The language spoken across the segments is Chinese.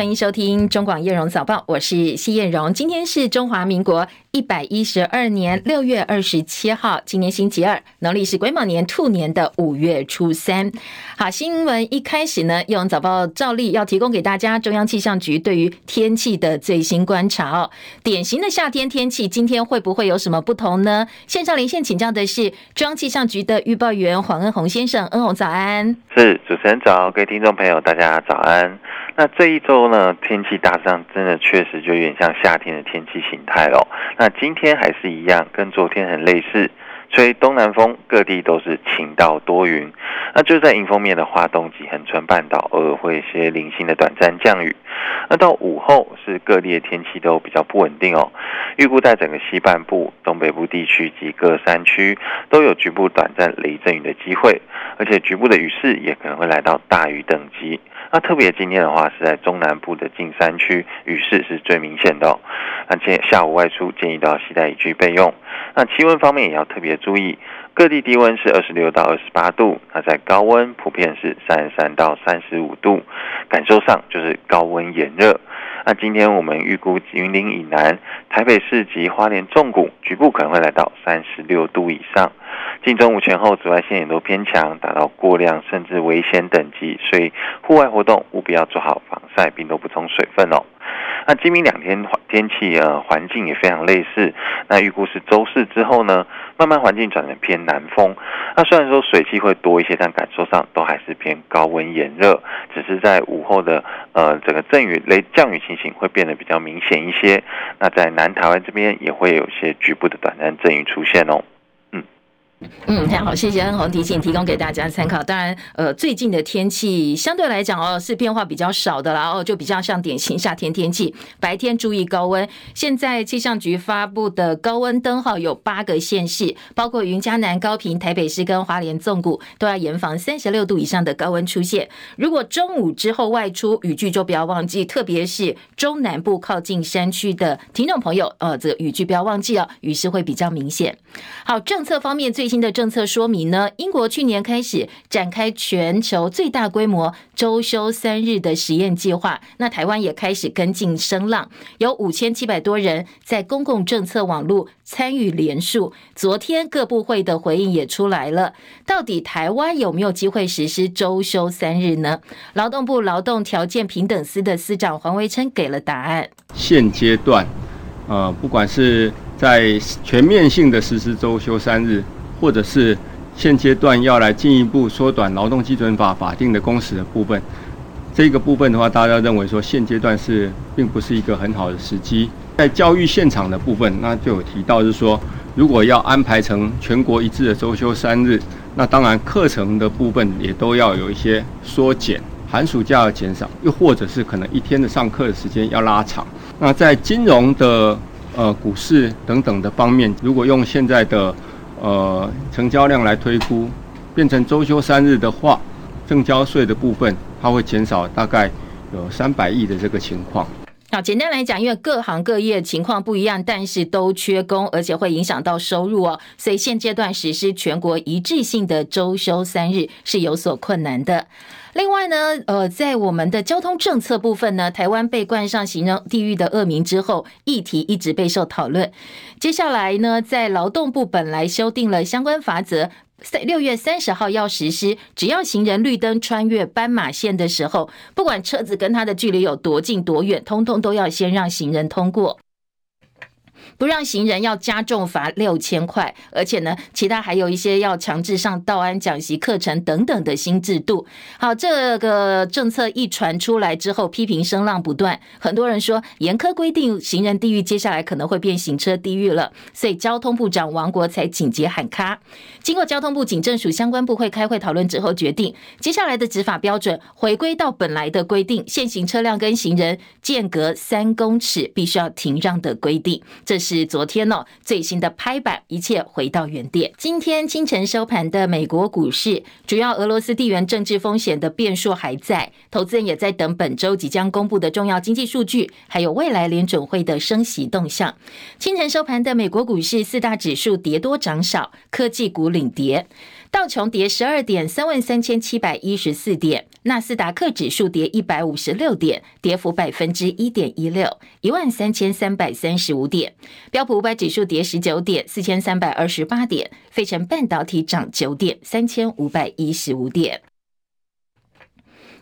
欢迎收听中广叶荣早报，我是谢叶荣。今天是中华民国一百一十二年六月二十七号，今年星期二，农历是癸卯年兔年的五月初三。好，新闻一开始呢，用早报照例要提供给大家中央气象局对于天气的最新观察哦。典型的夏天天气，今天会不会有什么不同呢？线上连线请教的是中央气象局的预报员黄恩鸿先生，恩鸿早安。是主持人早，各位听众朋友大家早安。那这一周呢，天气大致上真的确实就有点像夏天的天气形态喽。那今天还是一样，跟昨天很类似，吹东南风，各地都是晴到多云。那就在迎风面的花东及恒春半岛，偶尔会一些零星的短暂降雨。那到午后是各地的天气都比较不稳定哦。预估在整个西半部、东北部地区及各山区都有局部短暂雷阵雨的机会，而且局部的雨势也可能会来到大雨等级。那特别今天的话，是在中南部的近山区，雨势是最明显的哦。那今下午外出建议都要携带雨具备用。那气温方面也要特别注意，各地低温是二十六到二十八度，那在高温普遍是三十三到三十五度，感受上就是高温炎热。那今天我们预估云林以南、台北市及花莲重谷局部可能会来到三十六度以上。近中午前后，紫外线也都偏强，达到过量甚至危险等级，所以户外活动务必要做好晒，并都补充水分哦。那今明两天天气呃环境也非常类似，那预估是周四之后呢，慢慢环境转成偏南风。那虽然说水汽会多一些，但感受上都还是偏高温炎热，只是在午后的呃整个阵雨雷降雨情形会变得比较明显一些。那在南台湾这边也会有一些局部的短暂阵雨出现哦。嗯，太好，谢谢恩红提醒，提供给大家参考。当然，呃，最近的天气相对来讲哦，是变化比较少的啦，哦，就比较像典型夏天天气。白天注意高温。现在气象局发布的高温灯号有八个县市，包括云嘉南、高平、台北市跟花莲纵谷，都要严防三十六度以上的高温出现。如果中午之后外出，雨具就不要忘记，特别是中南部靠近山区的听众朋友，呃，这个雨具不要忘记哦，雨势会比较明显。好，政策方面最新的政策说明呢，英国去年开始展开全球最大规模周休三日的实验计划，那台湾也开始跟进声浪，有五千七百多人在公共政策网络参与连署。昨天各部会的回应也出来了，到底台湾有没有机会实施周休三日呢？劳动部劳动条件平等司的司长黄维琛给了答案。现阶段，呃，不管是在全面性的实施周休三日。或者是现阶段要来进一步缩短劳动基准法法定的工时的部分，这个部分的话，大家认为说现阶段是并不是一个很好的时机。在教育现场的部分，那就有提到是说，如果要安排成全国一致的周休三日，那当然课程的部分也都要有一些缩减，寒暑假要减少，又或者是可能一天的上课的时间要拉长。那在金融的呃股市等等的方面，如果用现在的呃，成交量来推估，变成周休三日的话，正交税的部分它会减少大概有三百亿的这个情况。好，简单来讲，因为各行各业情况不一样，但是都缺工，而且会影响到收入哦，所以现阶段实施全国一致性的周休三日是有所困难的。另外呢，呃，在我们的交通政策部分呢，台湾被冠上行人地狱的恶名之后，议题一直备受讨论。接下来呢，在劳动部本来修订了相关法则，在六月三十号要实施，只要行人绿灯穿越斑马线的时候，不管车子跟它的距离有多近多远，通通都要先让行人通过。不让行人要加重罚六千块，而且呢，其他还有一些要强制上道安讲习课程等等的新制度。好，这个政策一传出来之后，批评声浪不断。很多人说，严苛规定行人地狱，接下来可能会变行车地狱了。所以，交通部长王国才紧急喊卡。经过交通部警政署相关部会开会讨论之后，决定接下来的执法标准回归到本来的规定，现行车辆跟行人间隔三公尺必须要停让的规定。这是。是昨天哦，最新的拍板，一切回到原点。今天清晨收盘的美国股市，主要俄罗斯地缘政治风险的变数还在，投资人也在等本周即将公布的重要经济数据，还有未来联准会的升息动向。清晨收盘的美国股市四大指数跌多涨少，科技股领跌。道琼跌十二点，三万三千七百一十四点；纳斯达克指数跌一百五十六点，跌幅百分之一点一六，一万三千三百三十五点；标普五百指数跌十九点，四千三百二十八点；费城半导体涨九点，三千五百一十五点。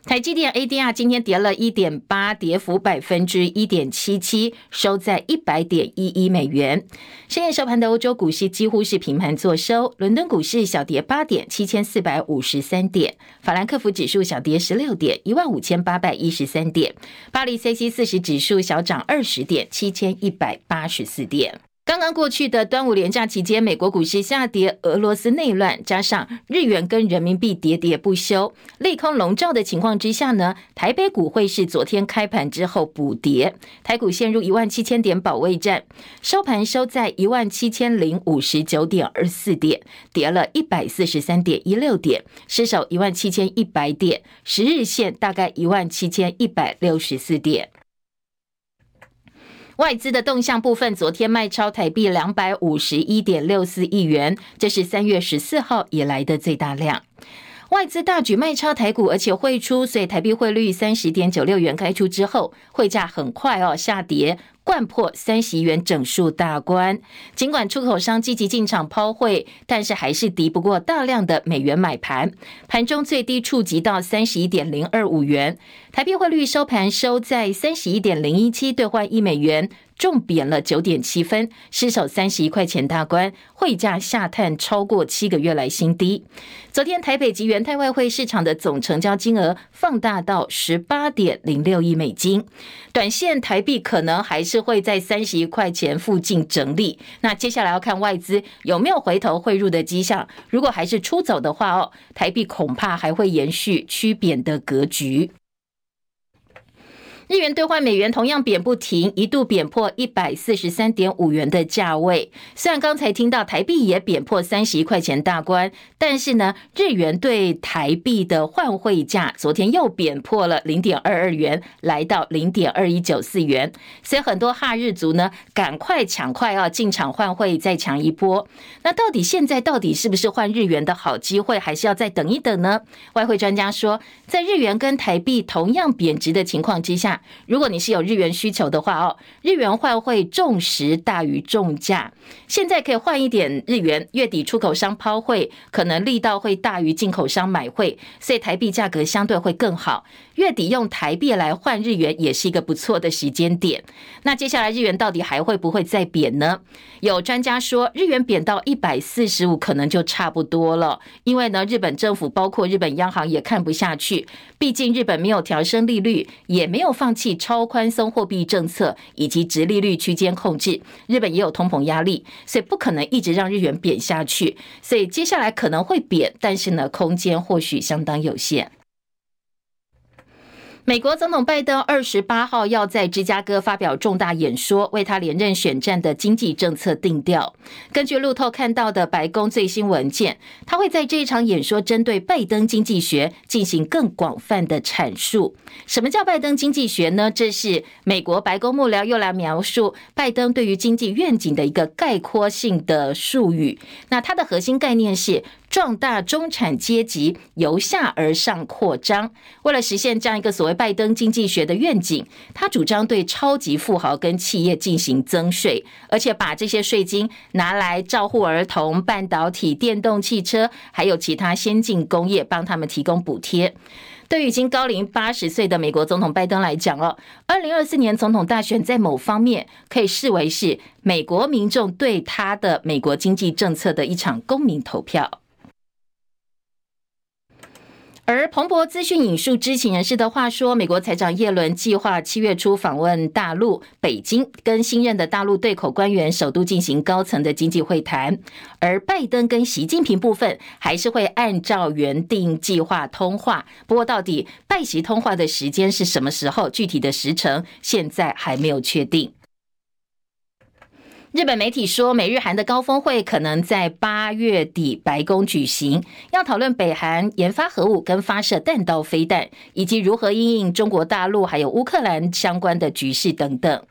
台积电 ADR 今天跌了一点八，跌幅百分之一点七七，收在一百点一一美元。深夜收盘的欧洲股市几乎是平盘作收，伦敦股市小跌八点，七千四百五十三点；法兰克福指数小跌十六点，一万五千八百一十三点；巴黎 CAC 四十指数小涨二十点，七千一百八十四点。刚刚过去的端午连假期间，美国股市下跌，俄罗斯内乱加上日元跟人民币跌跌不休，利空笼罩的情况之下呢，台北股会是昨天开盘之后补跌，台股陷入一万七千点保卫战，收盘收在一万七千零五十九点二四点，跌了一百四十三点一六点，失守一万七千一百点，十日线大概一万七千一百六十四点。外资的动向部分，昨天卖超台币两百五十一点六四亿元，这是三月十四号以来的最大量。外资大举卖超台股，而且汇出，所以台币汇率三十点九六元开出之后，汇价很快哦下跌。贯破三十亿元整数大关，尽管出口商积极进场抛汇，但是还是敌不过大量的美元买盘。盘中最低触及到三十一点零二五元，台币汇率收盘收在三十一点零一七兑换一美元。重贬了九点七分，失守三十一块钱大关，汇价下探超过七个月来新低。昨天台北及元泰外汇市场的总成交金额放大到十八点零六亿美金，短线台币可能还是会在三十一块钱附近整理。那接下来要看外资有没有回头汇入的迹象，如果还是出走的话哦，台币恐怕还会延续趋贬的格局。日元兑换美元同样贬不停，一度贬破一百四十三点五元的价位。虽然刚才听到台币也贬破三十一块钱大关，但是呢，日元对台币的换汇价昨天又贬破了零点二二元，来到零点二一九四元。所以很多哈日族呢，赶快抢快要进场换汇，再抢一波。那到底现在到底是不是换日元的好机会，还是要再等一等呢？外汇专家说，在日元跟台币同样贬值的情况之下。如果你是有日元需求的话哦，日元换汇重实大于重价，现在可以换一点日元，月底出口商抛汇可能力道会大于进口商买汇，所以台币价格相对会更好。月底用台币来换日元也是一个不错的时间点。那接下来日元到底还会不会再贬呢？有专家说，日元贬到一百四十五可能就差不多了，因为呢，日本政府包括日本央行也看不下去，毕竟日本没有调升利率，也没有放。放弃超宽松货币政策以及直利率区间控制，日本也有通膨压力，所以不可能一直让日元贬下去。所以接下来可能会贬，但是呢，空间或许相当有限。美国总统拜登二十八号要在芝加哥发表重大演说，为他连任选战的经济政策定调。根据路透看到的白宫最新文件，他会在这一场演说针对拜登经济学进行更广泛的阐述。什么叫拜登经济学呢？这是美国白宫幕僚用来描述拜登对于经济愿景的一个概括性的术语。那它的核心概念是。壮大中产阶级，由下而上扩张。为了实现这样一个所谓拜登经济学的愿景，他主张对超级富豪跟企业进行增税，而且把这些税金拿来照护儿童、半导体、电动汽车，还有其他先进工业，帮他们提供补贴。对于已经高龄八十岁的美国总统拜登来讲哦，二零二四年总统大选在某方面可以视为是美国民众对他的美国经济政策的一场公民投票。而彭博资讯引述知情人士的话说，美国财长耶伦计划七月初访问大陆北京，跟新任的大陆对口官员首度进行高层的经济会谈。而拜登跟习近平部分还是会按照原定计划通话，不过到底拜习通话的时间是什么时候，具体的时程现在还没有确定。日本媒体说，美日韩的高峰会可能在八月底白宫举行，要讨论北韩研发核武跟发射弹道飞弹，以及如何应应中国大陆还有乌克兰相关的局势等等。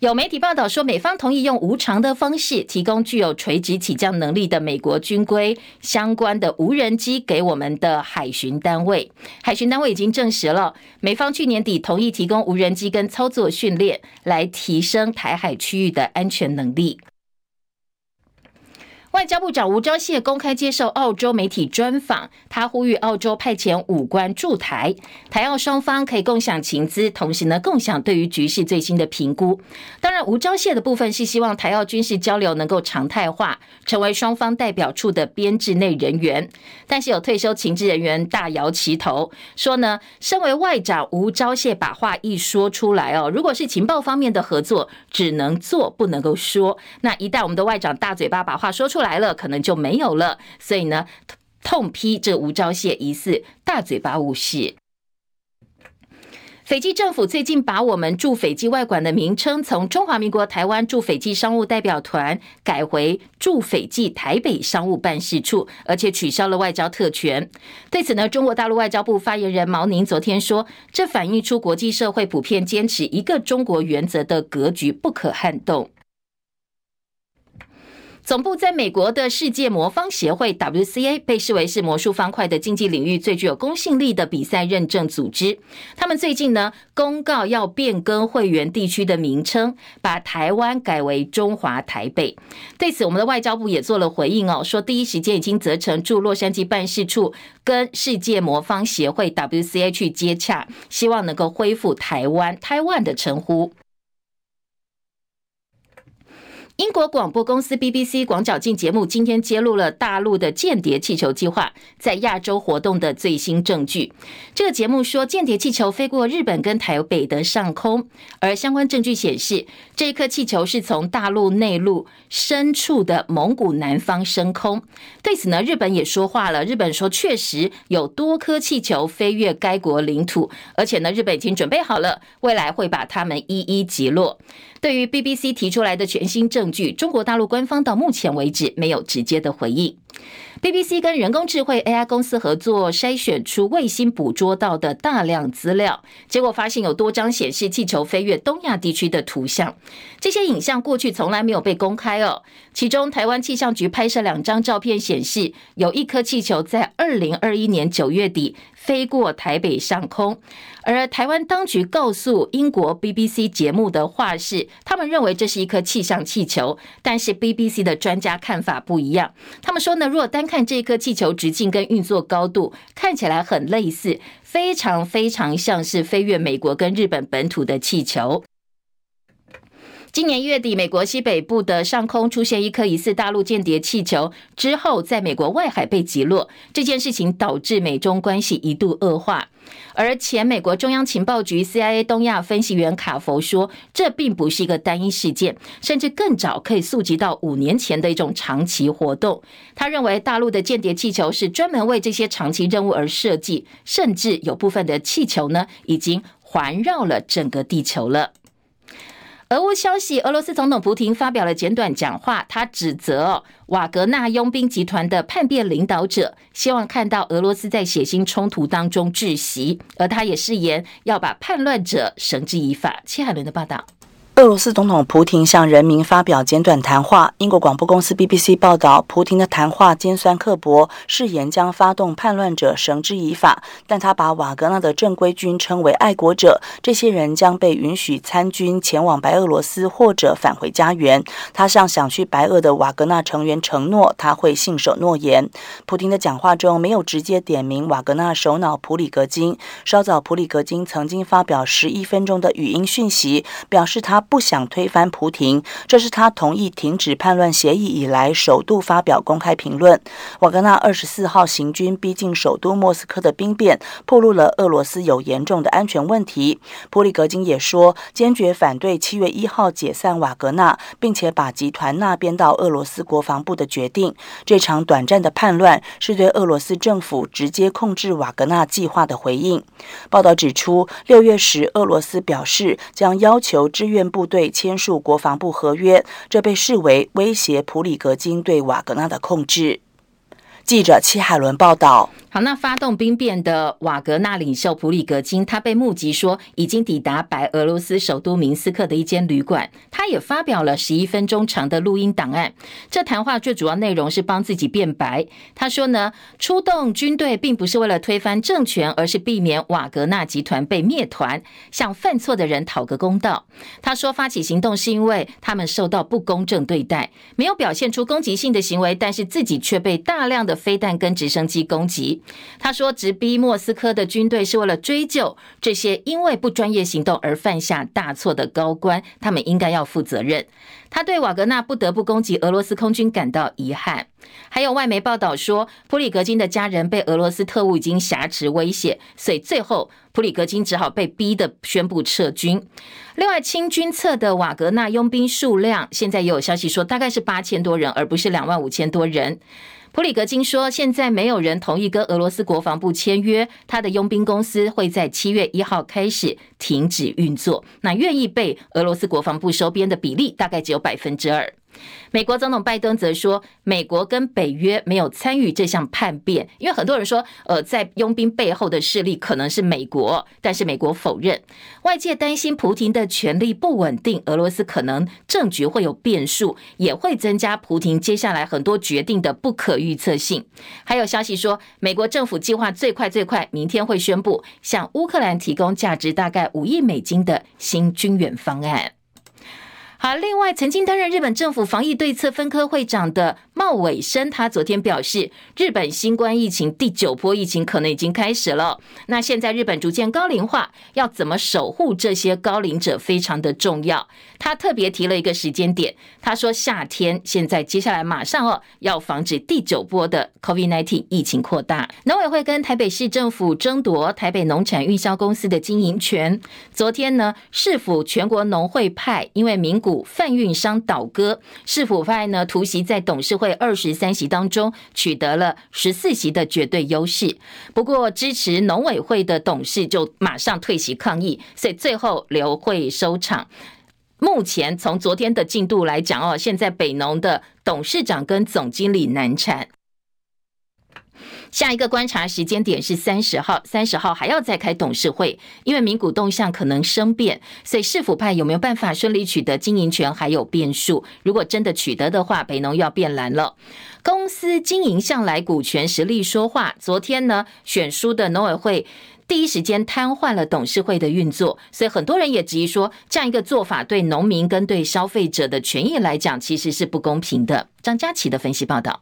有媒体报道说，美方同意用无偿的方式提供具有垂直起降能力的美国军规相关的无人机给我们的海巡单位。海巡单位已经证实了，美方去年底同意提供无人机跟操作训练，来提升台海区域的安全能力。外交部长吴钊燮公开接受澳洲媒体专访，他呼吁澳洲派遣武官驻台，台澳双方可以共享情资，同时呢共享对于局势最新的评估。当然，吴钊燮的部分是希望台澳军事交流能够常态化，成为双方代表处的编制内人员。但是有退休情资人员大摇其头，说呢，身为外长吴钊燮把话一说出来哦，如果是情报方面的合作，只能做不能够说。那一旦我们的外长大嘴巴把话说出，来来了，可能就没有了。所以呢，痛批这吴钊燮疑似大嘴巴误事。斐济政府最近把我们驻斐济外馆的名称从中华民国台湾驻斐济商务代表团改回驻斐济台北商务办事处，而且取消了外交特权。对此呢，中国大陆外交部发言人毛宁昨天说，这反映出国际社会普遍坚持一个中国原则的格局不可撼动。总部在美国的世界魔方协会 （WCA） 被视为是魔术方块的竞技领域最具有公信力的比赛认证组织。他们最近呢公告要变更会员地区的名称，把台湾改为中华台北。对此，我们的外交部也做了回应哦，说第一时间已经责成驻洛杉矶办事处跟世界魔方协会 （WCA） 去接洽，希望能够恢复台湾“台湾”的称呼。英国广播公司 BBC 广角镜节目今天揭露了大陆的间谍气球计划在亚洲活动的最新证据。这个节目说，间谍气球飞过日本跟台北的上空，而相关证据显示，这一颗气球是从大陆内陆深处的蒙古南方升空。对此呢，日本也说话了。日本说，确实有多颗气球飞越该国领土，而且呢，日本已经准备好了，未来会把它们一一击落。对于 BBC 提出来的全新证据，中国大陆官方到目前为止没有直接的回应。BBC 跟人工智慧 AI 公司合作，筛选出卫星捕捉到的大量资料，结果发现有多张显示气球飞越东亚地区的图像。这些影像过去从来没有被公开哦。其中，台湾气象局拍摄两张照片，显示有一颗气球在二零二一年九月底飞过台北上空。而台湾当局告诉英国 BBC 节目的话是，他们认为这是一颗气象气球，但是 BBC 的专家看法不一样。他们说呢，如果单看这颗气球直径跟运作高度，看起来很类似，非常非常像是飞越美国跟日本本土的气球。今年一月底，美国西北部的上空出现一颗疑似大陆间谍气球，之后在美国外海被击落。这件事情导致美中关系一度恶化。而前美国中央情报局 CIA 东亚分析员卡佛说，这并不是一个单一事件，甚至更早可以溯及到五年前的一种长期活动。他认为，大陆的间谍气球是专门为这些长期任务而设计，甚至有部分的气球呢，已经环绕了整个地球了。俄乌消息，俄罗斯总统普廷发表了简短讲话，他指责瓦格纳佣兵集团的叛变领导者，希望看到俄罗斯在血腥冲突当中窒息，而他也誓言要把叛乱者绳之以法。戚海伦的报道。俄罗斯总统普廷向人民发表简短谈话。英国广播公司 BBC 报道，普廷的谈话尖酸刻薄，誓言将发动叛乱者绳之以法。但他把瓦格纳的正规军称为爱国者，这些人将被允许参军前往白俄罗斯或者返回家园。他向想去白俄的瓦格纳成员承诺，他会信守诺言。普廷的讲话中没有直接点名瓦格纳首脑普里格金。稍早，普里格金曾经发表十一分钟的语音讯息，表示他。不想推翻普廷，这是他同意停止叛乱协议以来首度发表公开评论。瓦格纳二十四号行军逼近首都莫斯科的兵变，暴露了俄罗斯有严重的安全问题。普里格金也说，坚决反对七月一号解散瓦格纳，并且把集团纳编到俄罗斯国防部的决定。这场短暂的叛乱是对俄罗斯政府直接控制瓦格纳计划的回应。报道指出，六月时，俄罗斯表示将要求志愿部。部队签署国防部合约，这被视为威胁普里格金对瓦格纳的控制。记者戚海伦报道。好，那发动兵变的瓦格纳领袖普里格金，他被目击说已经抵达白俄罗斯首都明斯克的一间旅馆，他也发表了十一分钟长的录音档案。这谈话最主要内容是帮自己辩白。他说呢，出动军队并不是为了推翻政权，而是避免瓦格纳集团被灭团，向犯错的人讨个公道。他说发起行动是因为他们受到不公正对待，没有表现出攻击性的行为，但是自己却被大量的飞弹跟直升机攻击。他说，直逼莫斯科的军队是为了追究这些因为不专业行动而犯下大错的高官，他们应该要负责任。他对瓦格纳不得不攻击俄罗斯空军感到遗憾。还有外媒报道说，普里格金的家人被俄罗斯特务已经挟持威胁，所以最后普里格金只好被逼的宣布撤军。另外，清军侧的瓦格纳佣兵数量现在也有消息说，大概是八千多人，而不是两万五千多人。普里格金说，现在没有人同意跟俄罗斯国防部签约，他的佣兵公司会在七月一号开始停止运作。那愿意被俄罗斯国防部收编的比例大概只有百分之二。美国总统拜登则说，美国跟北约没有参与这项叛变，因为很多人说，呃，在佣兵背后的势力可能是美国，但是美国否认。外界担心普亭的权力不稳定，俄罗斯可能政局会有变数，也会增加普亭接下来很多决定的不可预测性。还有消息说，美国政府计划最快最快明天会宣布向乌克兰提供价值大概五亿美金的新军援方案。好，另外，曾经担任日本政府防疫对策分科会长的茂委生，他昨天表示，日本新冠疫情第九波疫情可能已经开始了。那现在日本逐渐高龄化，要怎么守护这些高龄者非常的重要。他特别提了一个时间点，他说夏天现在接下来马上哦，要防止第九波的 COVID-19 疫情扩大。农委会跟台北市政府争夺台北农产运销公司的经营权。昨天呢，市府全国农会派因为名股贩运商倒戈，市府派呢突袭在董事会二十三席当中取得了十四席的绝对优势。不过支持农委会的董事就马上退席抗议，所以最后留会收场。目前从昨天的进度来讲哦，现在北农的董事长跟总经理难产。下一个观察时间点是三十号，三十号还要再开董事会，因为名股动向可能生变，所以市府派有没有办法顺利取得经营权还有变数。如果真的取得的话，北农要变蓝了。公司经营向来股权实力说话，昨天呢选输的农委会第一时间瘫痪了董事会的运作，所以很多人也质疑说，这样一个做法对农民跟对消费者的权益来讲，其实是不公平的。张佳琪的分析报道。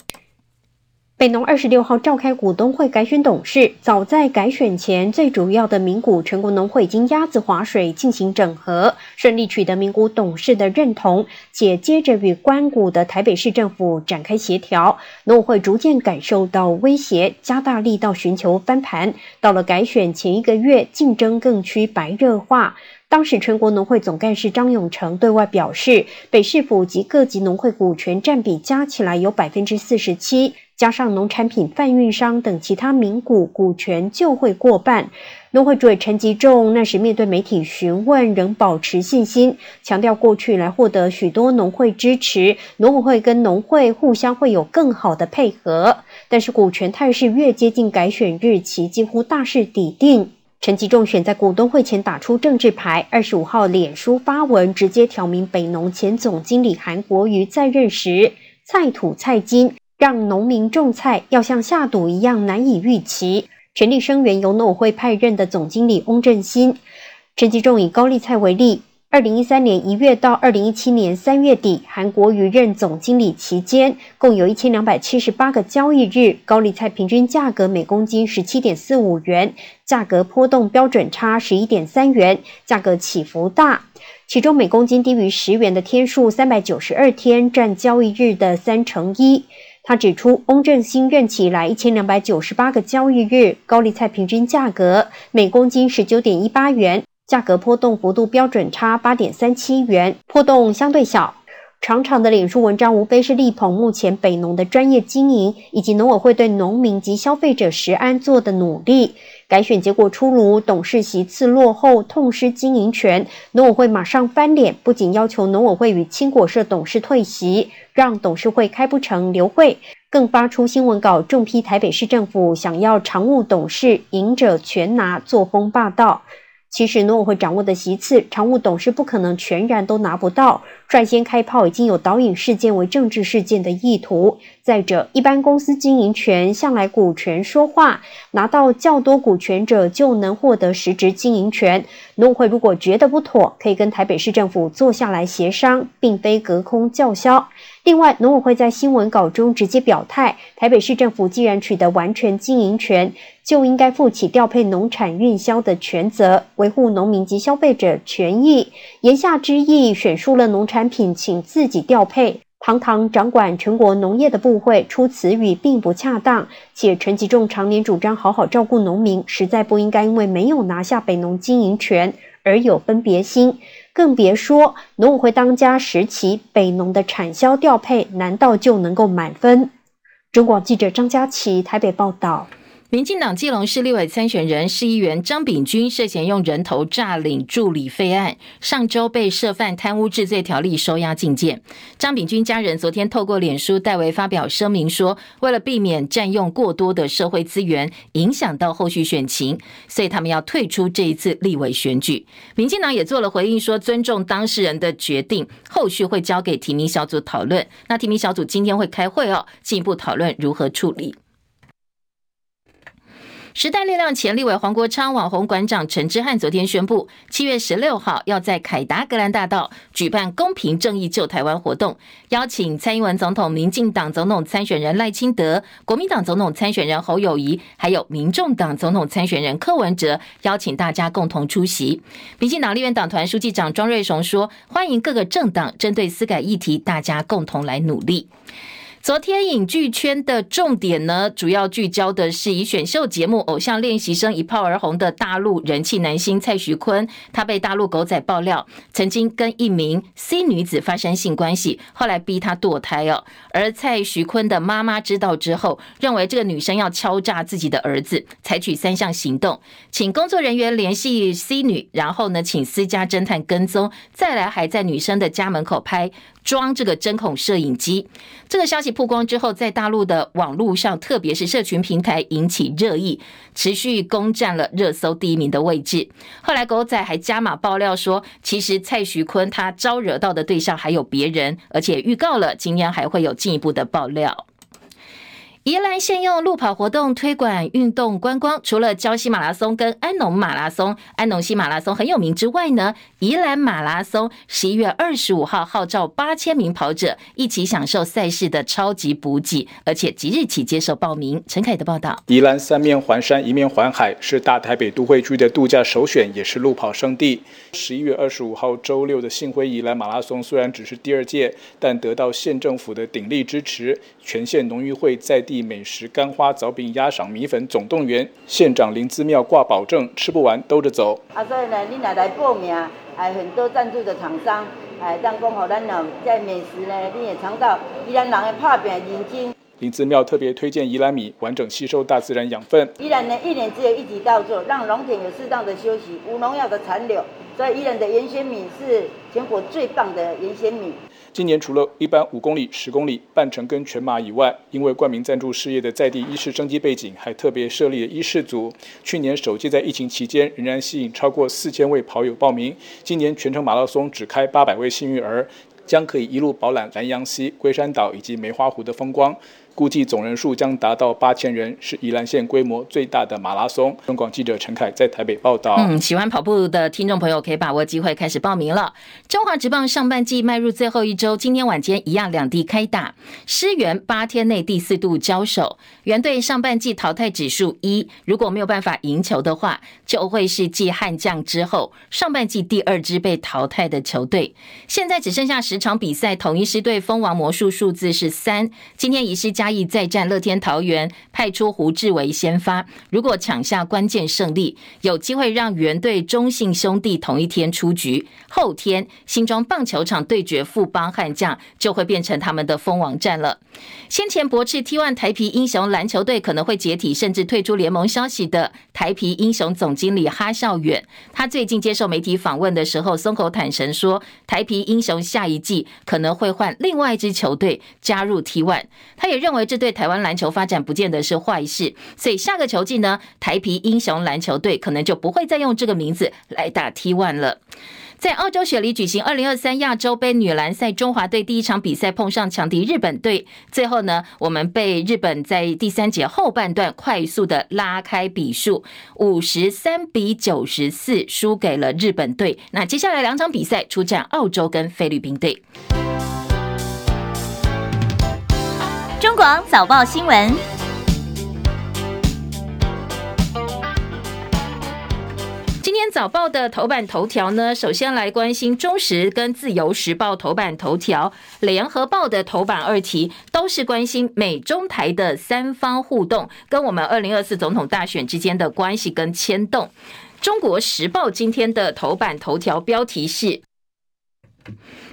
北农二十六号召开股东会改选董事，早在改选前，最主要的名股全国农会经鸭子划水进行整合，顺利取得名股董事的认同，且接着与官股的台北市政府展开协调，农委会逐渐感受到威胁，加大力道寻求翻盘。到了改选前一个月，竞争更趋白热化。当时全国农会总干事张永成对外表示，北市府及各级农会股权占比加起来有百分之四十七。加上农产品贩运商等其他名股股权就会过半。农会主委陈吉仲那时面对媒体询问，仍保持信心，强调过去来获得许多农会支持，农委会跟农会互相会有更好的配合。但是股权态势越接近改选日期，几乎大势已定。陈吉仲选在股东会前打出政治牌，二十五号脸书发文，直接挑明北农前总经理韩国瑜在任时菜土菜金。让农民种菜要像下赌一样难以预期，全力声援由农委会派任的总经理翁正新。陈吉仲以高丽菜为例，二零一三年一月到二零一七年三月底，韩国瑜任总经理期间，共有一千两百七十八个交易日，高丽菜平均价格每公斤十七点四五元，价格波动标准差十一点三元，价格起伏大。其中每公斤低于十元的天数三百九十二天，占交易日的三成一。他指出，翁正新任起来一千两百九十八个交易日，高丽菜平均价格每公斤十九点一八元，价格波动幅度标准差八点三七元，波动相对小。长长的脸书文章无非是力捧目前北农的专业经营，以及农委会对农民及消费者食安做的努力。改选结果出炉，董事席次落后，痛失经营权，农委会马上翻脸，不仅要求农委会与青果社董事退席，让董事会开不成流会，更发出新闻稿，重批台北市政府想要常务董事赢者全拿，作风霸道。其实农委会掌握的席次，常务董事不可能全然都拿不到。率先开炮已经有导引事件为政治事件的意图。再者，一般公司经营权向来股权说话，拿到较多股权者就能获得实质经营权。农委会如果觉得不妥，可以跟台北市政府坐下来协商，并非隔空叫嚣。另外，农委会在新闻稿中直接表态，台北市政府既然取得完全经营权，就应该负起调配农产运销的权责，维护农民及消费者权益。言下之意，选输了农产品，请自己调配。堂堂掌管全国农业的部会出此语并不恰当，且陈吉仲常年主张好好照顾农民，实在不应该因为没有拿下北农经营权而有分别心。更别说农委会当家时期，北农的产销调配难道就能够满分？中广记者张佳琪台北报道。民进党基隆市立委参选人市议员张炳军涉嫌用人头诈领助理费案，上周被涉犯贪污治罪条例收押禁见。张炳军家人昨天透过脸书代为发表声明说，为了避免占用过多的社会资源，影响到后续选情，所以他们要退出这一次立委选举。民进党也做了回应，说尊重当事人的决定，后续会交给提名小组讨论。那提名小组今天会开会哦，进一步讨论如何处理。时代力量前立委黄国昌、网红馆长陈之汉昨天宣布，七月十六号要在凯达格兰大道举办公平正义救台湾活动，邀请蔡英文总统、民进党总统参选人赖清德、国民党总统参选人侯友谊，还有民众党总统参选人柯文哲，邀请大家共同出席。民进党立院党团书记长庄瑞雄说，欢迎各个政党针对司改议题，大家共同来努力。昨天影剧圈的重点呢，主要聚焦的是以选秀节目《偶像练习生》一炮而红的大陆人气男星蔡徐坤。他被大陆狗仔爆料，曾经跟一名 C 女子发生性关系，后来逼他堕胎哦。而蔡徐坤的妈妈知道之后，认为这个女生要敲诈自己的儿子，采取三项行动：请工作人员联系 C 女，然后呢，请私家侦探跟踪，再来还在女生的家门口拍。装这个针孔摄影机，这个消息曝光之后，在大陆的网络上，特别是社群平台引起热议，持续攻占了热搜第一名的位置。后来狗仔还加码爆料说，其实蔡徐坤他招惹到的对象还有别人，而且预告了今天还会有进一步的爆料。宜兰县用路跑活动推广运动观光，除了礁溪马拉松跟安农马拉松、安农溪马拉松很有名之外呢，宜兰马拉松十一月二十五号号召八千名跑者一起享受赛事的超级补给，而且即日起接受报名。陈凯的报道：宜兰三面环山，一面环海，是大台北都会区的度假首选，也是路跑胜地。十一月二十五号周六的信辉宜兰马拉松虽然只是第二届，但得到县政府的鼎力支持，全县农渔会在地。美食、干花、枣饼、鸭赏、米粉总动员，县长林姿妙挂保证，吃不完兜着走。啊，所以呢，你来来报名，还有很多赞助的厂商，哎，当讲好咱呢，在美食呢，你也尝到宜兰人的打拼认真。林姿妙特别推荐宜兰米，完整吸收大自然养分。宜兰呢，一年只有一级稻作，让农田有适当的休息，无农药的残留，所以宜兰的原鲜米是全国最棒的原鲜米。今年除了一般五公里、十公里、半程跟全马以外，因为冠名赞助事业的在地医师生机背景，还特别设立了医师组。去年首届在疫情期间，仍然吸引超过四千位跑友报名。今年全程马拉松只开八百位幸运儿，将可以一路饱览南阳溪、龟山岛以及梅花湖的风光。估计总人数将达到八千人，是宜兰县规模最大的马拉松。中广记者陈凯在台北报道。嗯，喜欢跑步的听众朋友可以把握机会开始报名了。中华职棒上半季迈入最后一周，今天晚间一样两地开打，狮猿八天内第四度交手。猿队上半季淘汰指数一，如果没有办法赢球的话，就会是继悍将之后上半季第二支被淘汰的球队。现在只剩下十场比赛，统一狮队封王魔术数字是三。今天仪式加。嘉义再战，乐天桃园派出胡志伟先发。如果抢下关键胜利，有机会让原队中信兄弟同一天出局。后天新庄棒球场对决富邦悍将，就会变成他们的封王战了。先前驳斥 T1 台啤英雄篮球队可能会解体，甚至退出联盟消息的台啤英雄总经理哈孝远，他最近接受媒体访问的时候，松口坦诚说，台啤英雄下一季可能会换另外一支球队加入 T1。他也认为因为这对台湾篮球发展不见得是坏事，所以下个球季呢，台啤英雄篮球队可能就不会再用这个名字来打 T1 了。在澳洲雪梨举行二零二三亚洲杯女篮赛，中华队第一场比赛碰上强敌日本队，最后呢，我们被日本在第三节后半段快速的拉开比数，五十三比九十四输给了日本队。那接下来两场比赛出战澳洲跟菲律宾队。中广早报新闻。今天早报的头版头条呢，首先来关心中时跟自由时报头版头条，联合报的头版二题都是关心美中台的三方互动，跟我们二零二四总统大选之间的关系跟牵动。中国时报今天的头版头条标题是。《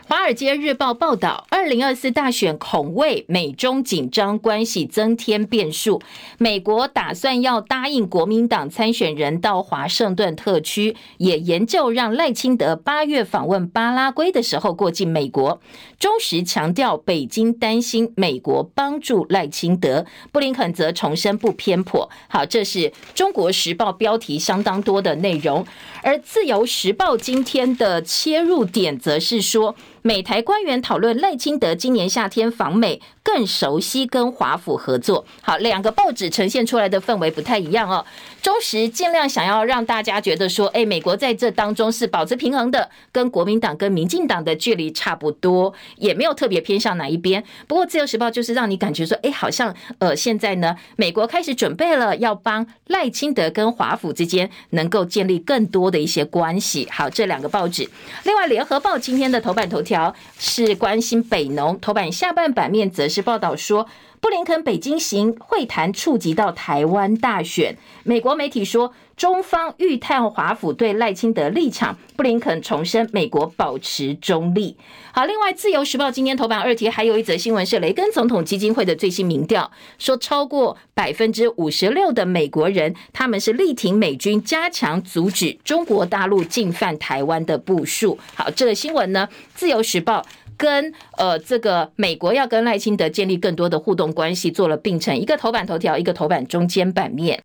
华尔街日报》报道，二零二四大选恐为美中紧张关系增添变数。美国打算要答应国民党参选人到华盛顿特区，也研究让赖清德八月访问巴拉圭的时候过境美国。忠实强调，北京担心美国帮助赖清德，布林肯则重申不偏颇。好，这是中国时报标题相当多的内容。而自由时报今天的切入点则是说，美台官员讨论赖清德今年夏天访美，更熟悉跟华府合作。好，两个报纸呈现出来的氛围不太一样哦。中时尽量想要让大家觉得说，哎，美国在这当中是保持平衡的，跟国民党跟民进党的距离差不多，也没有特别偏向哪一边。不过自由时报就是让你感觉说，哎，好像呃现在呢，美国开始准备了要帮赖清德跟华府之间能够建立更多的一些关系。好，这两个报纸。另外，联合报今天的头版头条是关心北农，头版下半版面则是报道说。布林肯北京行会谈触及到台湾大选，美国媒体说中方欲探华府对赖清德立场，布林肯重申美国保持中立。好，另外自由时报今天头版二题还有一则新闻是雷根总统基金会的最新民调，说超过百分之五十六的美国人他们是力挺美军加强阻止中国大陆进犯台湾的部署。好，这个新闻呢，自由时报。跟呃，这个美国要跟赖清德建立更多的互动关系，做了并成，一个头版头条，一个头版中间版面。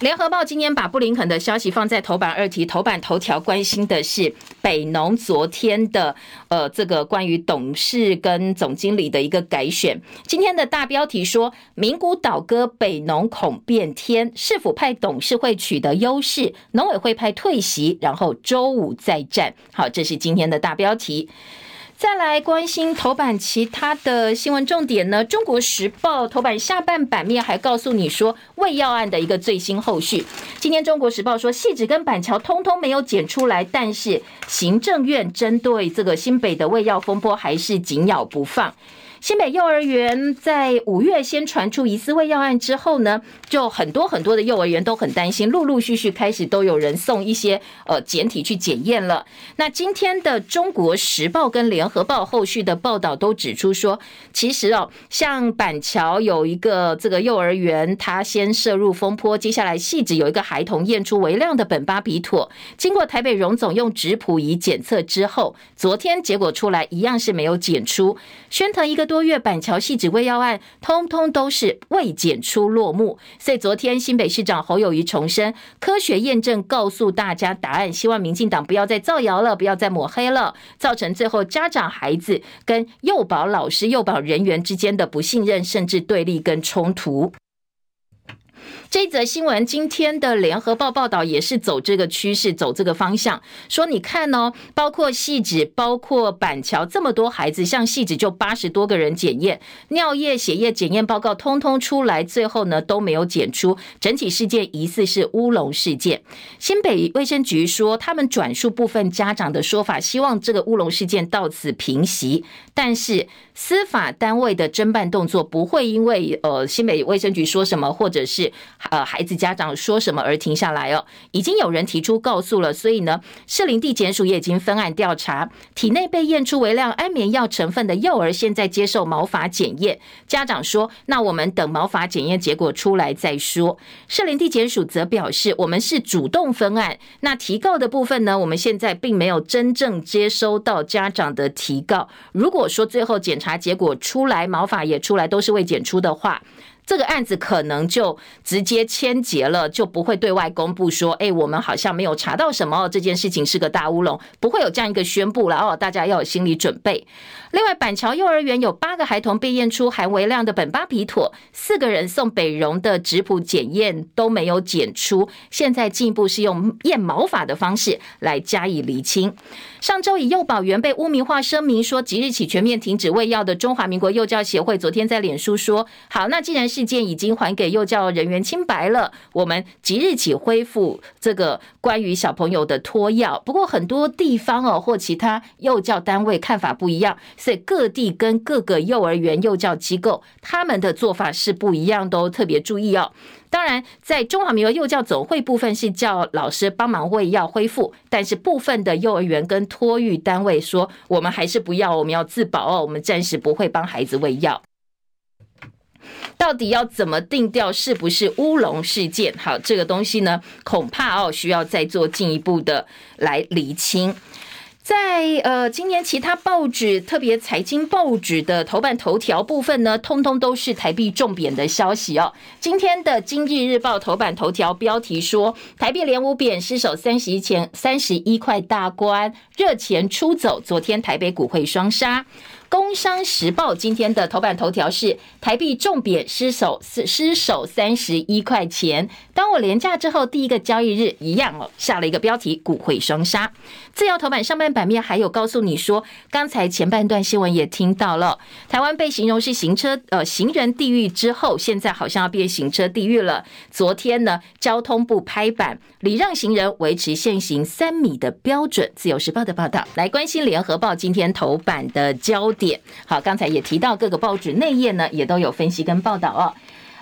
联合报今天把布林肯的消息放在头版二题，头版头条关心的是北农昨天的呃这个关于董事跟总经理的一个改选。今天的大标题说，名古倒戈，北农恐变天，市府派董事会取得优势，农委会派退席，然后周五再战。好，这是今天的大标题。再来关心头版其他的新闻重点呢？中国时报头版下半版面还告诉你说，胃药案的一个最新后续。今天中国时报说，细纸跟板桥通通没有检出来，但是行政院针对这个新北的胃药风波还是紧咬不放。新北幼儿园在五月先传出疑似胃药案之后呢，就很多很多的幼儿园都很担心，陆陆续续开始都有人送一些呃检体去检验了。那今天的中国时报跟联合报后续的报道都指出说，其实哦，像板桥有一个这个幼儿园，它先涉入风波，接下来细致有一个孩童验出微量的苯巴比妥，经过台北荣总用质谱仪检测之后，昨天结果出来一样是没有检出。宣腾一个多月板桥汐止喂药案，通通都是未检出落幕。所以昨天新北市长侯友谊重申，科学验证告诉大家答案，希望民进党不要再造谣了，不要再抹黑了，造成最后家长、孩子跟幼保老师、幼保人员之间的不信任，甚至对立跟冲突。这则新闻今天的联合报报道也是走这个趋势，走这个方向，说你看哦，包括汐止，包括板桥，这么多孩子，像汐止就八十多个人检验尿液、血液检验报告，通通出来，最后呢都没有检出，整体事件疑似是乌龙事件。新北卫生局说，他们转述部分家长的说法，希望这个乌龙事件到此平息，但是。司法单位的侦办动作不会因为呃新北卫生局说什么，或者是呃孩子家长说什么而停下来哦。已经有人提出告诉了，所以呢，士林地检署也已经分案调查，体内被验出微量安眠药成分的幼儿现在接受毛发检验。家长说：“那我们等毛发检验结果出来再说。”士林地检署则表示：“我们是主动分案，那提告的部分呢，我们现在并没有真正接收到家长的提告。如果说最后检查。”查结果出来，毛发也出来，都是未检出的话。这个案子可能就直接签结了，就不会对外公布说，哎，我们好像没有查到什么，这件事情是个大乌龙，不会有这样一个宣布了哦，大家要有心理准备。另外，板桥幼儿园有八个孩童被验出含微量的苯巴比妥，四个人送北荣的质谱检验都没有检出，现在进一步是用验毛发的方式来加以厘清。上周以幼保员被污名化声明说即日起全面停止喂药的中华民国幼教协会，昨天在脸书说，好，那既然事件已经还给幼教人员清白了，我们即日起恢复这个关于小朋友的托药。不过很多地方哦，或其他幼教单位看法不一样，所以各地跟各个幼儿园幼教机构他们的做法是不一样，都特别注意哦。当然，在中华民国幼教总会部分是叫老师帮忙喂药恢复，但是部分的幼儿园跟托育单位说，我们还是不要，我们要自保哦，我们暂时不会帮孩子喂药。到底要怎么定调是不是乌龙事件？好，这个东西呢，恐怕哦需要再做进一步的来厘清。在呃，今年其他报纸，特别财经报纸的头版头条部分呢，通通都是台币重贬的消息哦。今天的《经济日报》头版头条标题说，台币连五贬，失守三十一前三十一块大关，热钱出走。昨天台北股汇双杀。工商时报今天的头版头条是台币重贬，失守失守三十一块钱。当我连假之后第一个交易日一样哦，下了一个标题：股汇双杀。自由头版上半版面还有告诉你说，刚才前半段新闻也听到了，台湾被形容是行车呃行人地狱之后，现在好像要变行车地狱了。昨天呢，交通部拍板礼让行人维持限行三米的标准。自由时报的报道来关心联合报今天头版的焦点，好，刚才也提到各个报纸内页呢，也都有分析跟报道哦。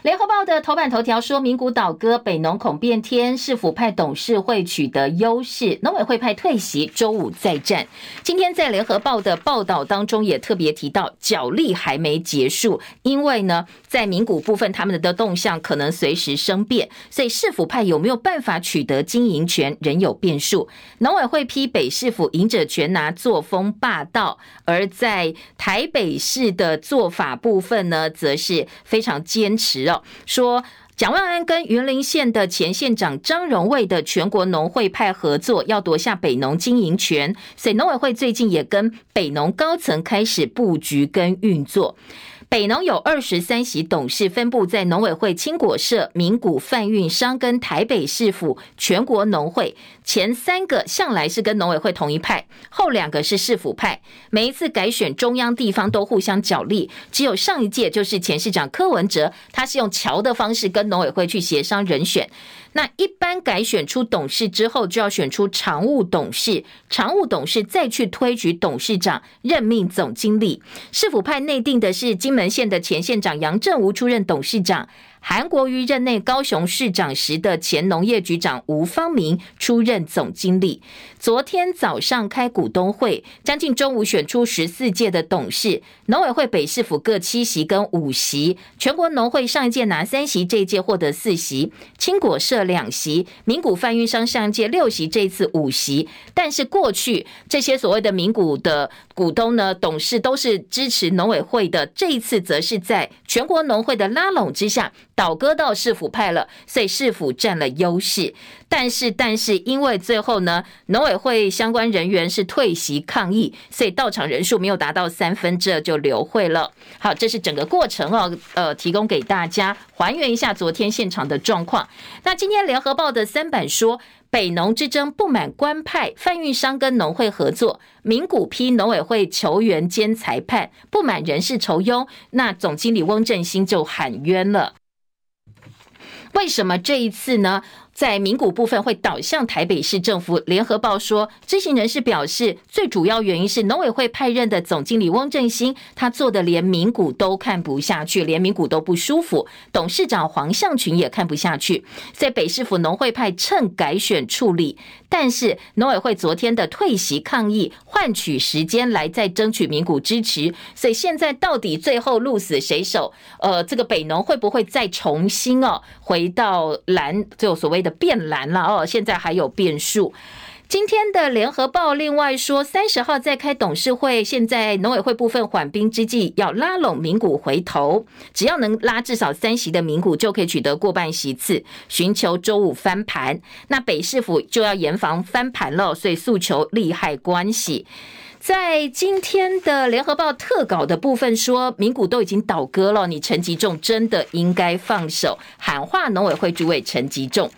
联合报的头版头条说，名古倒戈，北农恐变天，市府派董事会取得优势，农委会派退席，周五再战。今天在联合报的报道当中也特别提到，角力还没结束，因为呢，在名古部分他们的动向可能随时生变，所以市府派有没有办法取得经营权仍有变数。农委会批北市府赢者全拿，作风霸道，而在台北市的做法部分呢，则是非常坚持哦。说蒋万安跟云林县的前县长张荣卫的全国农会派合作，要夺下北农经营权，所以农委会最近也跟北农高层开始布局跟运作。北农有二十三席董事分布在农委会、青果社、名古贩运商跟台北市府全国农会。前三个向来是跟农委会同一派，后两个是市府派。每一次改选中央地方都互相角力，只有上一届就是前市长柯文哲，他是用桥的方式跟农委会去协商人选。那一般改选出董事之后，就要选出常务董事，常务董事再去推举董事长，任命总经理。市府派内定的是金门县的前县长杨振吾出任董事长。韩国瑜任内高雄市长时的前农业局长吴方明出任总经理。昨天早上开股东会，将近中午选出十四届的董事。农委会、北市府各七席跟五席，全国农会上一届拿三席，这一届获得四席。青果社两席，名古贩运商上一届六席，这一次五席。但是过去这些所谓的名股的股东呢，董事都是支持农委会的，这一次则是在全国农会的拉拢之下。倒戈到市府派了，所以市府占了优势。但是，但是因为最后呢，农委会相关人员是退席抗议，所以到场人数没有达到三分之二就流会了。好，这是整个过程哦，呃，提供给大家还原一下昨天现场的状况。那今天联合报的三版说，北农之争不满官派，贩运商跟农会合作，名古批农委会球员兼裁判，不满人事酬庸，那总经理翁振兴就喊冤了。为什么这一次呢？在名古部分会倒向台北市政府。联合报说，知情人士表示，最主要原因是农委会派任的总经理翁正兴，他做的连名古都看不下去，连名古都不舒服。董事长黄向群也看不下去，在北市府农会派趁改选处理，但是农委会昨天的退席抗议，换取时间来再争取名古支持。所以现在到底最后鹿死谁手？呃，这个北农会不会再重新哦回到蓝，就所谓的？变蓝了哦，现在还有变数。今天的联合报另外说，三十号再开董事会，现在农委会部分缓兵之计，要拉拢民股回头，只要能拉至少三席的民股，就可以取得过半席次，寻求周五翻盘。那北市府就要严防翻盘了，所以诉求利害关系。在今天的联合报特稿的部分说，民股都已经倒戈了，你陈吉仲真的应该放手，喊话农委会主委陈吉仲。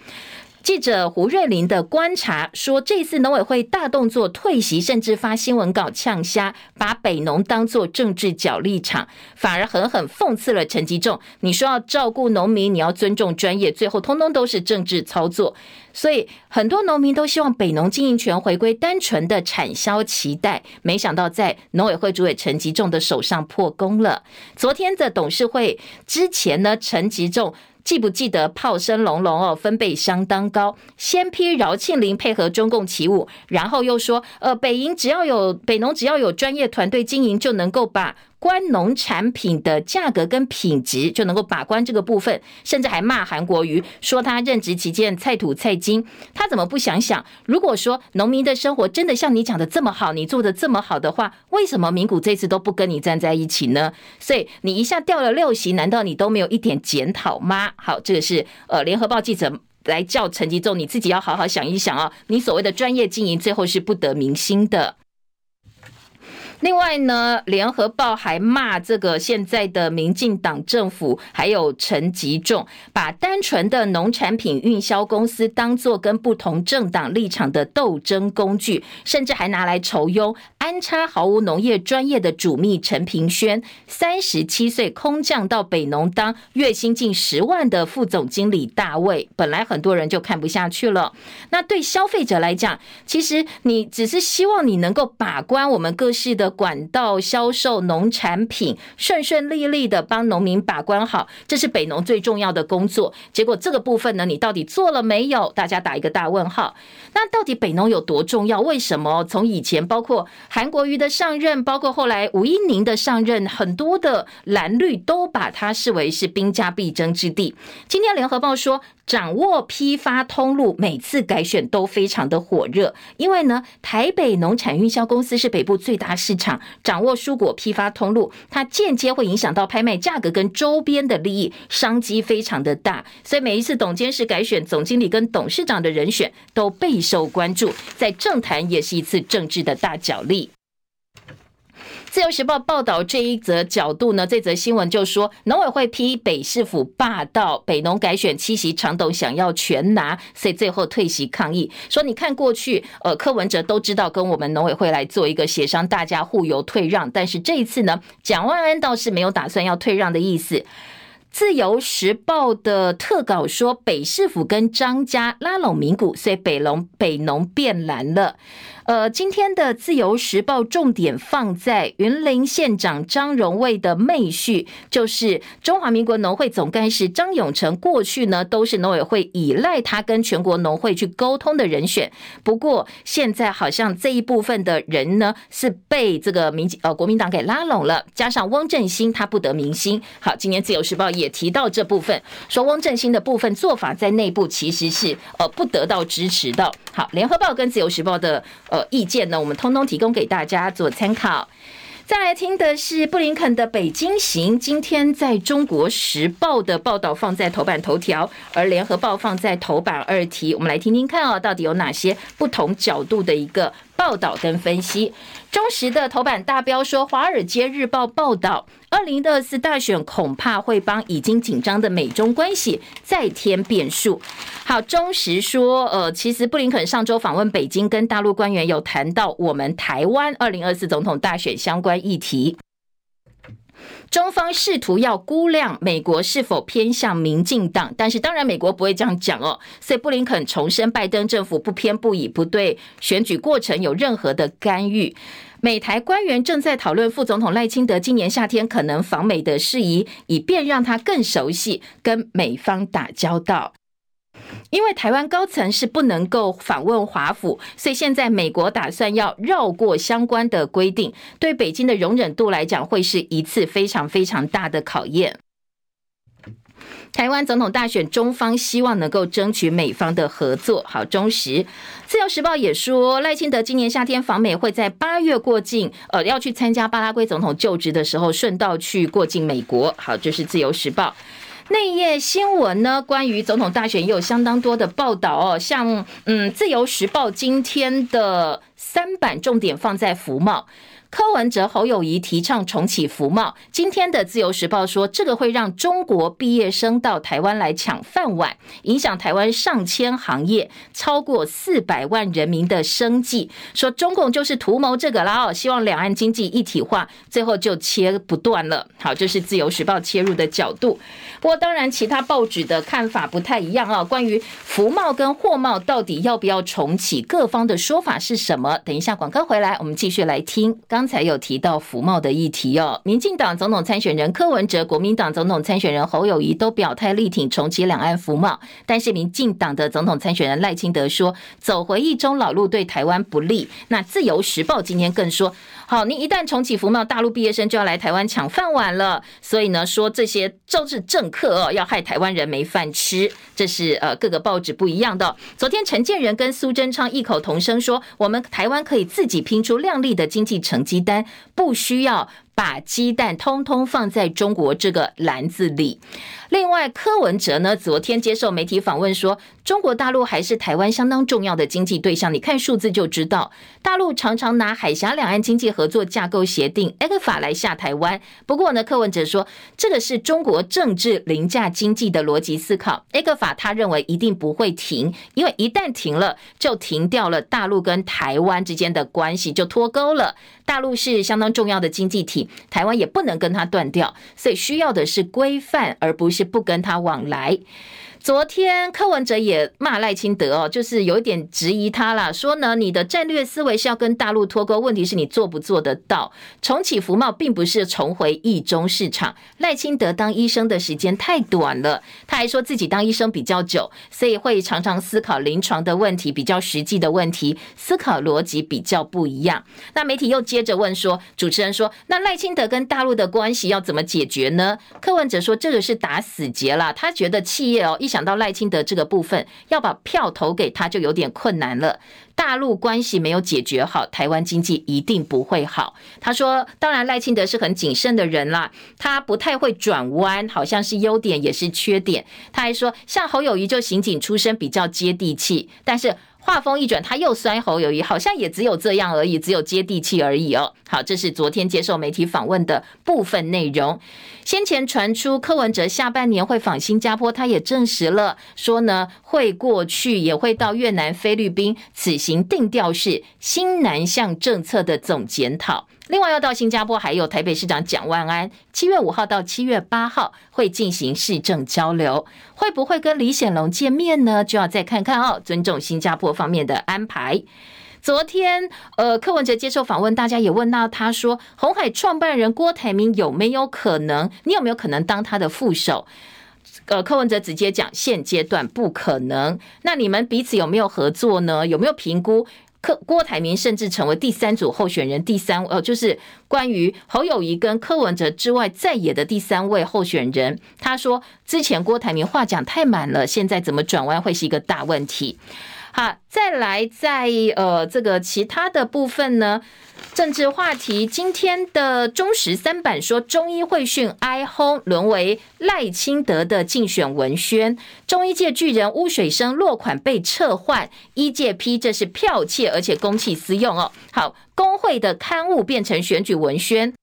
记者胡瑞林的观察说，这次农委会大动作退席，甚至发新闻稿呛虾，把北农当作政治角力场，反而狠狠讽刺了陈吉仲。你说要照顾农民，你要尊重专业，最后通通都是政治操作。所以很多农民都希望北农经营权回归单纯的产销期待，没想到在农委会主委陈吉仲的手上破功了。昨天的董事会之前呢，陈吉仲。记不记得炮声隆隆哦，分贝相当高。先批饶庆林配合中共起舞，然后又说，呃，北营只要有北农只要有专业团队经营，就能够把。关农产品的价格跟品质就能够把关这个部分，甚至还骂韩国瑜，说他任职期间菜土菜金，他怎么不想想？如果说农民的生活真的像你讲的这么好，你做的这么好的话，为什么名古这次都不跟你站在一起呢？所以你一下掉了六席，难道你都没有一点检讨吗？好，这个是呃联合报记者来叫陈吉仲，你自己要好好想一想啊，你所谓的专业经营，最后是不得民心的。另外呢，联合报还骂这个现在的民进党政府，还有陈吉仲，把单纯的农产品运销公司当作跟不同政党立场的斗争工具，甚至还拿来酬庸，安插毫无农业专业的主秘陈平轩，三十七岁空降到北农当月薪近十万的副总经理大卫，本来很多人就看不下去了。那对消费者来讲，其实你只是希望你能够把关我们各式的。管道销售农产品顺顺利利的帮农民把关好，这是北农最重要的工作。结果这个部分呢，你到底做了没有？大家打一个大问号。那到底北农有多重要？为什么从以前包括韩国瑜的上任，包括后来吴音宁的上任，很多的蓝绿都把它视为是兵家必争之地。今天联合报说，掌握批发通路，每次改选都非常的火热，因为呢，台北农产运销公司是北部最大市场，掌握蔬果批发通路，它间接会影响到拍卖价格跟周边的利益，商机非常的大，所以每一次董监事改选总经理跟董事长的人选都备受关注，在政坛也是一次政治的大角力。自由时报报道这一则角度呢，这则新闻就说农委会批北市府霸道，北农改选七席长董想要全拿，所以最后退席抗议。说你看过去，呃，柯文哲都知道跟我们农委会来做一个协商，大家互有退让，但是这一次呢，蒋万安倒是没有打算要退让的意思。自由时报的特稿说，北市府跟张家拉拢名股，所以北农北农变蓝了。呃，今天的自由时报重点放在云林县长张荣卫的妹婿，就是中华民国农会总干事张永成。过去呢，都是农委会依赖他跟全国农会去沟通的人选。不过现在好像这一部分的人呢，是被这个民呃国民党给拉拢了。加上翁正兴，他不得民心。好，今天自由时报也提到这部分，说翁正兴的部分做法在内部其实是呃不得到支持的。好，联合报跟自由时报的呃。意见呢，我们通通提供给大家做参考。再来听的是布林肯的北京行，今天在中国时报的报道放在头版头条，而联合报放在头版二题。我们来听听看哦，到底有哪些不同角度的一个报道跟分析。中时的头版大标说，《华尔街日报》报道，二零二四大选恐怕会帮已经紧张的美中关系再添变数。好，中时说，呃，其实布林肯上周访问北京，跟大陆官员有谈到我们台湾二零二四总统大选相关议题。中方试图要估量美国是否偏向民进党，但是当然美国不会这样讲哦。所以布林肯重申，拜登政府不偏不倚，不对选举过程有任何的干预。美台官员正在讨论副总统赖清德今年夏天可能访美的事宜，以便让他更熟悉跟美方打交道。因为台湾高层是不能够访问华府，所以现在美国打算要绕过相关的规定，对北京的容忍度来讲，会是一次非常非常大的考验。台湾总统大选，中方希望能够争取美方的合作。好，中时自由时报也说，赖清德今年夏天访美，会在八月过境，呃，要去参加巴拉圭总统就职的时候，顺道去过境美国。好，这是自由时报。内页新闻呢，关于总统大选也有相当多的报道哦，像嗯，《自由时报》今天的三版重点放在福茂。柯文哲、侯友宜提倡重启服贸。今天的自由时报说，这个会让中国毕业生到台湾来抢饭碗，影响台湾上千行业、超过四百万人民的生计。说中共就是图谋这个啦哦，希望两岸经济一体化，最后就切不断了。好，这是自由时报切入的角度。不过当然，其他报纸的看法不太一样啊。关于服贸跟货贸到底要不要重启，各方的说法是什么？等一下广告回来，我们继续来听。刚才有提到服贸的议题哦，民进党总统参选人柯文哲、国民党总统参选人侯友谊都表态力挺重启两岸服贸，但是民进党的总统参选人赖清德说，走回一中老路对台湾不利。那自由时报今天更说，好，你一旦重启服贸，大陆毕业生就要来台湾抢饭碗了。所以呢，说这些都是政客哦，要害台湾人没饭吃。这是呃各个报纸不一样的。昨天陈建仁跟苏贞昌异口同声说，我们台湾可以自己拼出亮丽的经济成急单不需要把鸡蛋通通放在中国这个篮子里。另外，柯文哲呢，昨天接受媒体访问说，中国大陆还是台湾相当重要的经济对象。你看数字就知道，大陆常常拿海峡两岸经济合作架构协定 （ECFA） 来吓台湾。不过呢，柯文哲说，这个是中国政治凌驾经济的逻辑思考。ECFA 他认为一定不会停，因为一旦停了，就停掉了大陆跟台湾之间的关系，就脱钩了。大陆是相当重要的经济体，台湾也不能跟他断掉，所以需要的是规范，而不。是不跟他往来。昨天柯文哲也骂赖清德哦，就是有一点质疑他啦，说呢，你的战略思维是要跟大陆脱钩，问题是你做不做得到？重启服贸并不是重回一中市场。赖清德当医生的时间太短了，他还说自己当医生比较久，所以会常常思考临床的问题，比较实际的问题，思考逻辑比较不一样。那媒体又接着问说，主持人说，那赖清德跟大陆的关系要怎么解决呢？柯文哲说，这个是打死结了，他觉得企业哦一。想到赖清德这个部分，要把票投给他就有点困难了。大陆关系没有解决好，台湾经济一定不会好。他说：“当然，赖清德是很谨慎的人啦，他不太会转弯，好像是优点也是缺点。”他还说：“像侯友谊就刑警出身，比较接地气，但是。”话锋一转，他又酸侯友谊，好像也只有这样而已，只有接地气而已哦。好，这是昨天接受媒体访问的部分内容。先前传出柯文哲下半年会访新加坡，他也证实了，说呢会过去，也会到越南、菲律宾。此行定调是新南向政策的总检讨。另外要到新加坡，还有台北市长蒋万安，七月五号到七月八号会进行市政交流，会不会跟李显龙见面呢？就要再看看哦，尊重新加坡方面的安排。昨天，呃，柯文哲接受访问，大家也问到他说，红海创办人郭台铭有没有可能？你有没有可能当他的副手？呃，柯文哲直接讲，现阶段不可能。那你们彼此有没有合作呢？有没有评估？柯郭台铭甚至成为第三组候选人，第三呃，就是关于侯友谊跟柯文哲之外在野的第三位候选人。他说，之前郭台铭话讲太满了，现在怎么转弯会是一个大问题。好，再来在呃这个其他的部分呢，政治话题，今天的中时三版说，中医会讯哀轰沦为赖清德的竞选文宣，中医界巨人污水生落款被撤换，医界批这是剽窃，而且公器私用哦。好，工会的刊物变成选举文宣。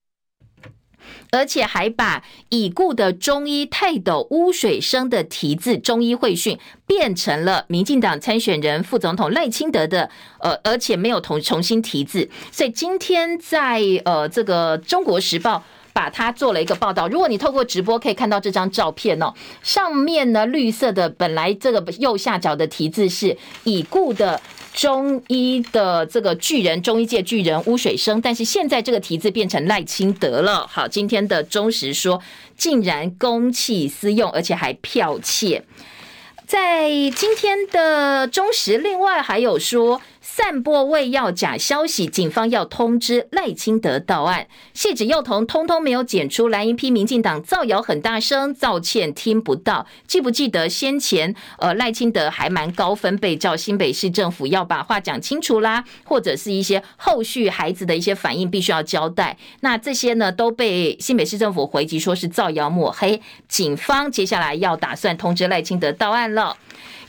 而且还把已故的中医泰斗污水生的题字“中医会讯”变成了民进党参选人副总统赖清德的，呃，而且没有重重新题字。所以今天在呃这个《中国时报》把它做了一个报道。如果你透过直播可以看到这张照片哦，上面呢绿色的本来这个右下角的题字是已故的。中医的这个巨人，中医界巨人污水生，但是现在这个题字变成赖清德了。好，今天的中时说，竟然公器私用，而且还剽窃。在今天的中时，另外还有说。散播喂药假消息，警方要通知赖清德到案。谢指幼童通通没有检出，蓝营批民进党造谣很大声，造歉听不到。记不记得先前呃赖清德还蛮高分被叫新北市政府要把话讲清楚啦，或者是一些后续孩子的一些反应必须要交代。那这些呢都被新北市政府回击说是造谣抹黑。警方接下来要打算通知赖清德到案了。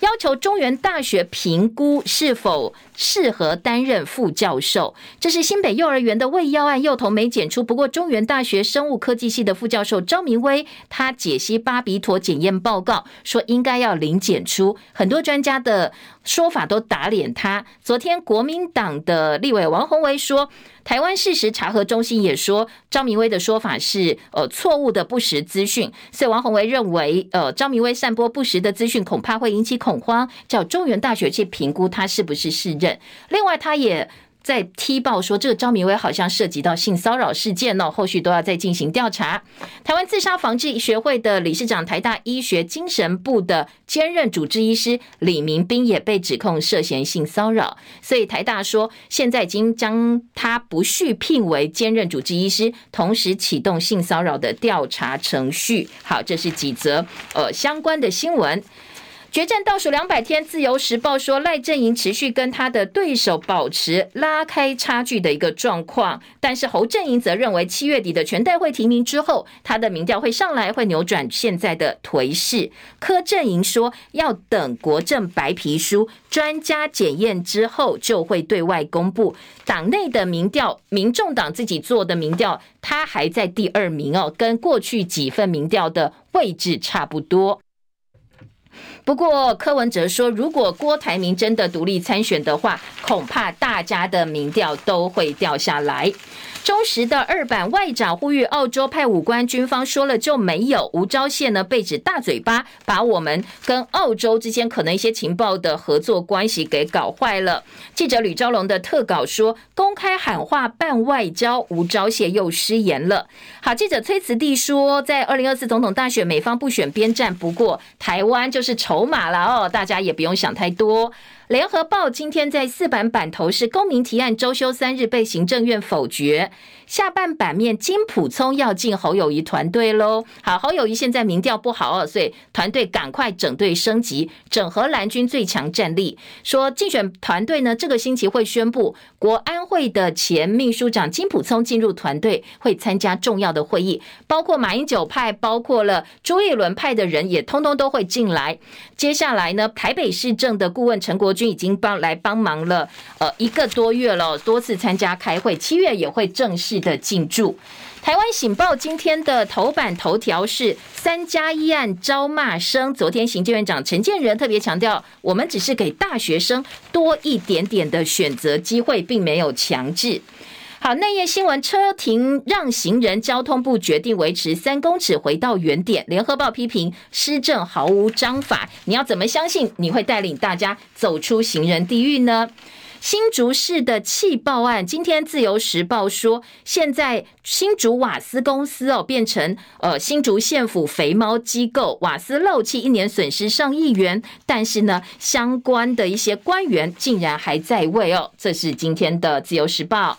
要求中原大学评估是否适合担任副教授，这是新北幼儿园的喂药案，幼童没检出。不过中原大学生物科技系的副教授张明威，他解析巴比妥检验报告，说应该要零检出。很多专家的说法都打脸他。昨天国民党的立委王宏维说。台湾事实查核中心也说，张明威的说法是呃错误的不实资讯，所以王鸿薇认为，呃张明威散播不实的资讯，恐怕会引起恐慌，叫中原大学去评估他是不是适任。另外，他也。在踢爆说，这个张明威好像涉及到性骚扰事件呢，后续都要再进行调查。台湾自杀防治学会的理事长、台大医学精神部的兼任主治医师李明斌也被指控涉嫌性骚扰，所以台大说现在已经将他不续聘为兼任主治医师，同时启动性骚扰的调查程序。好，这是几则呃相关的新闻。决战倒数两百天，自由时报说赖阵营持续跟他的对手保持拉开差距的一个状况，但是侯阵营则认为七月底的全代会提名之后，他的民调会上来，会扭转现在的颓势。柯阵营说要等国政白皮书专家检验之后，就会对外公布。党内的民调，民众党自己做的民调，他还在第二名哦，跟过去几份民调的位置差不多。不过柯文哲说，如果郭台铭真的独立参选的话，恐怕大家的民调都会掉下来。忠实的二版外长呼吁澳洲派武官，军方说了就没有。吴钊燮呢被指大嘴巴，把我们跟澳洲之间可能一些情报的合作关系给搞坏了。记者吕昭龙的特稿说，公开喊话办外交，吴钊燮又失言了。好，记者崔慈弟说，在二零二四总统大选，美方不选边站，不过台湾就是筹码了哦，大家也不用想太多。联合报今天在四版版头是公民提案周休三日被行政院否决，下半版面金普聪要进侯友谊团队喽。好，侯友谊现在民调不好哦，所以团队赶快整队升级，整合蓝军最强战力。说竞选团队呢，这个星期会宣布国安会的前秘书长金普聪进入团队，会参加重要的会议，包括马英九派，包括了朱立伦派的人也通通都会进来。接下来呢，台北市政的顾问陈国军已经帮来帮忙了，呃，一个多月了，多次参加开会，七月也会正式的进驻。台湾醒报今天的头版头条是三加一案招骂声，昨天行政院长陈建仁特别强调，我们只是给大学生多一点点的选择机会，并没有强制。好，内页新闻：车停让行人，交通部决定维持三公尺，回到原点。联合报批评施政毫无章法，你要怎么相信你会带领大家走出行人地狱呢？新竹市的气爆案，今天自由时报说，现在新竹瓦斯公司哦变成呃新竹县府肥猫机构，瓦斯漏气一年损失上亿元，但是呢相关的一些官员竟然还在位哦，这是今天的自由时报。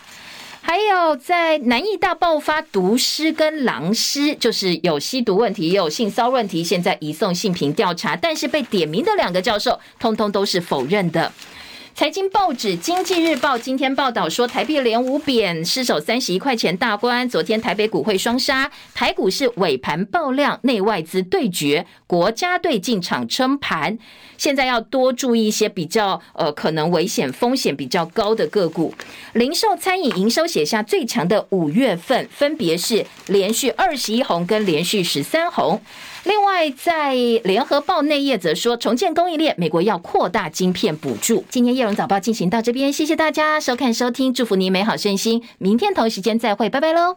还有在南艺大爆发毒师跟狼师，就是有吸毒问题，也有性骚问题，现在移送性平调查，但是被点名的两个教授，通通都是否认的。财经报纸《经济日报》今天报道说，台币连五贬，失守三十一块钱大关。昨天台北股会双杀，台股是尾盘爆量，内外资对决，国家队进场撑盘。现在要多注意一些比较呃可能危险风险比较高的个股。零售餐饮营收写下最强的五月份，分别是连续二十一红跟连续十三红。另外，在联合报内页则说，重建供应链，美国要扩大晶片补助。今天夜龙早报进行到这边，谢谢大家收看收听，祝福您美好顺心，明天同一时间再会，拜拜喽。